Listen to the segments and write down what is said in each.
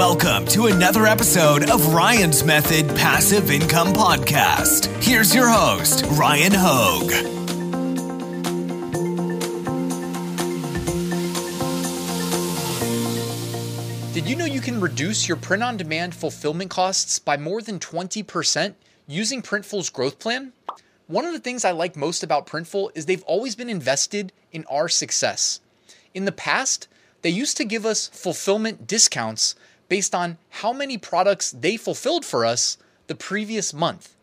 Welcome to another episode of Ryan's Method Passive Income Podcast. Here's your host, Ryan Hogue. Did you know you can reduce your print on demand fulfillment costs by more than 20% using Printful's growth plan? One of the things I like most about Printful is they've always been invested in our success. In the past, they used to give us fulfillment discounts based on how many products they fulfilled for us the previous month.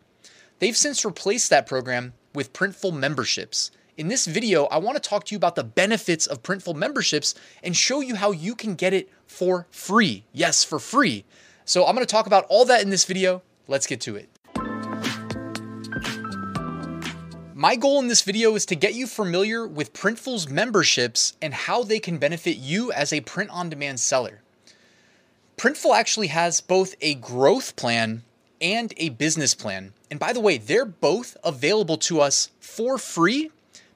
They've since replaced that program with Printful memberships. In this video, I want to talk to you about the benefits of Printful memberships and show you how you can get it for free. Yes, for free. So I'm going to talk about all that in this video. Let's get to it. My goal in this video is to get you familiar with Printful's memberships and how they can benefit you as a print on demand seller. Printful actually has both a growth plan and a business plan. And by the way, they're both available to us for free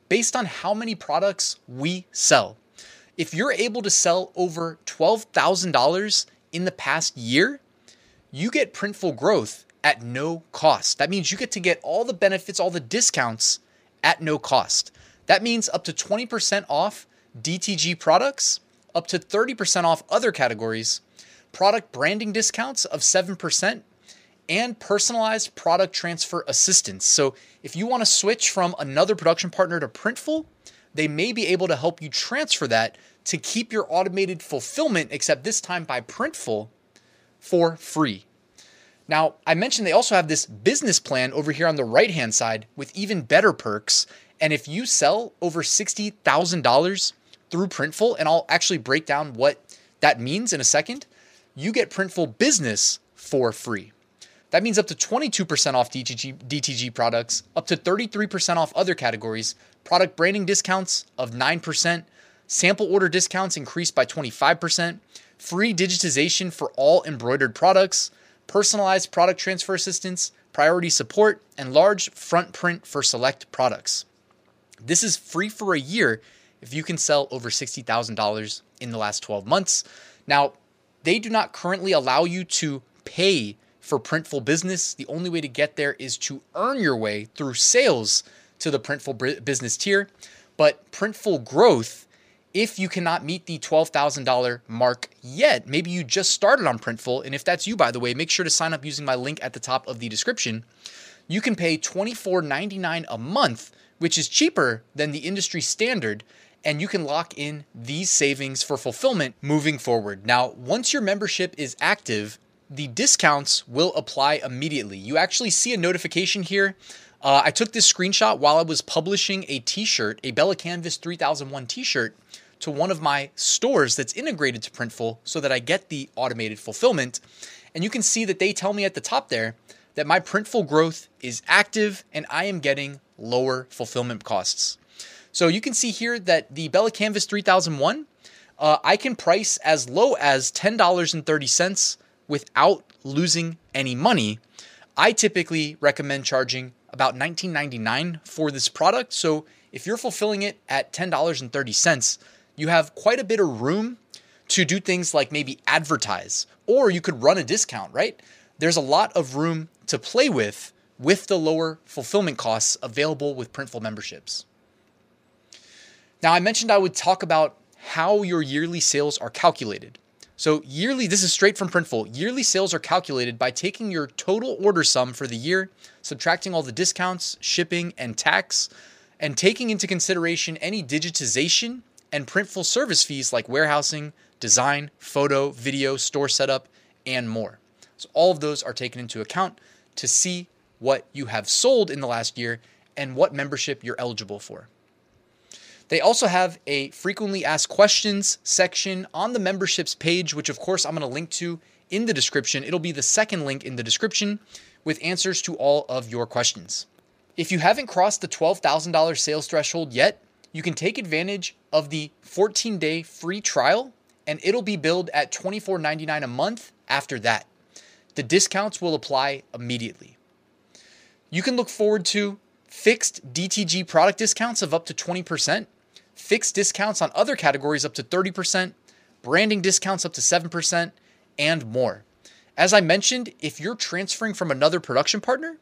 based on how many products we sell. If you're able to sell over $12,000 in the past year, you get Printful growth at no cost. That means you get to get all the benefits, all the discounts at no cost. That means up to 20% off DTG products, up to 30% off other categories, product branding discounts of 7%, and personalized product transfer assistance. So if you want to switch from another production partner to Printful, they may be able to help you transfer that to keep your automated fulfillment, except this time by Printful, for free. Now, I mentioned they also have this business plan over here on the right hand side with even better perks. And if you sell over $60,000 through Printful, and I'll actually break down what that means in a second, you get Printful Business for free. That means up to 22% off DTG, DTG products, up to 33% off other categories, product branding discounts of 9%, sample order discounts increased by 25%, free digitization for all embroidered products, personalized product transfer assistance, priority support, and large front print for select products. This is free for a year if you can sell over $60,000 in the last 12 months. Now, they do not currently allow you to pay for Printful Business. The only way to get there is to earn your way through sales to the Printful Business tier. But Printful Growth, if you cannot meet the $12,000 mark yet, maybe you just started on Printful, and if that's you, by the way, make sure to sign up using my link at the top of the description. You can pay $24.99 a month, which is cheaper than the industry standard and you can lock in these savings for fulfillment moving forward. Now, once your membership is active, the discounts will apply immediately. You actually see a notification here. Uh, I took this screenshot while I was publishing a t shirt, a Bella Canvas 3001 t shirt, to one of my stores that's integrated to Printful so that I get the automated fulfillment. And you can see that they tell me at the top there that my Printful growth is active and I am getting lower fulfillment costs. So you can see here that the Bella Canvas 3001, uh, I can price as low as $10.30 without losing any money. I typically recommend charging about $19.99 for this product. So if you're fulfilling it at $10.30, you have quite a bit of room to do things like maybe advertise, or you could run a discount, right? There's a lot of room to play with with the lower fulfillment costs available with Printful memberships. Now, I mentioned I would talk about how your yearly sales are calculated. So, yearly, this is straight from Printful. Yearly sales are calculated by taking your total order sum for the year, subtracting all the discounts, shipping, and tax, and taking into consideration any digitization and Printful service fees like warehousing, design, photo, video, store setup, and more. So, all of those are taken into account to see what you have sold in the last year and what membership you're eligible for. They also have a frequently asked questions section on the memberships page, which of course I'm going to link to in the description. It'll be the second link in the description with answers to all of your questions. If you haven't crossed the $12,000 sales threshold yet, you can take advantage of the 14 day free trial and it'll be billed at $24.99 a month after that. The discounts will apply immediately. You can look forward to fixed DTG product discounts of up to 20% fixed discounts on other categories up to 30%, branding discounts up to 7%, and more. As I mentioned, if you're transferring from another production partner,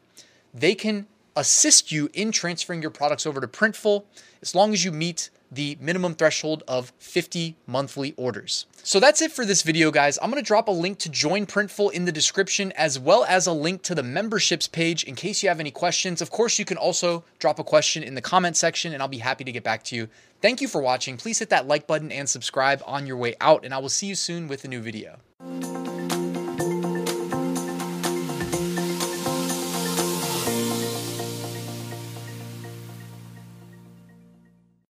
they can assist you in transferring your products over to Printful as long as you meet the minimum threshold of 50 monthly orders. So that's it for this video, guys. I'm gonna drop a link to join Printful in the description as well as a link to the memberships page in case you have any questions. Of course, you can also drop a question in the comment section and I'll be happy to get back to you. Thank you for watching. Please hit that like button and subscribe on your way out, and I will see you soon with a new video.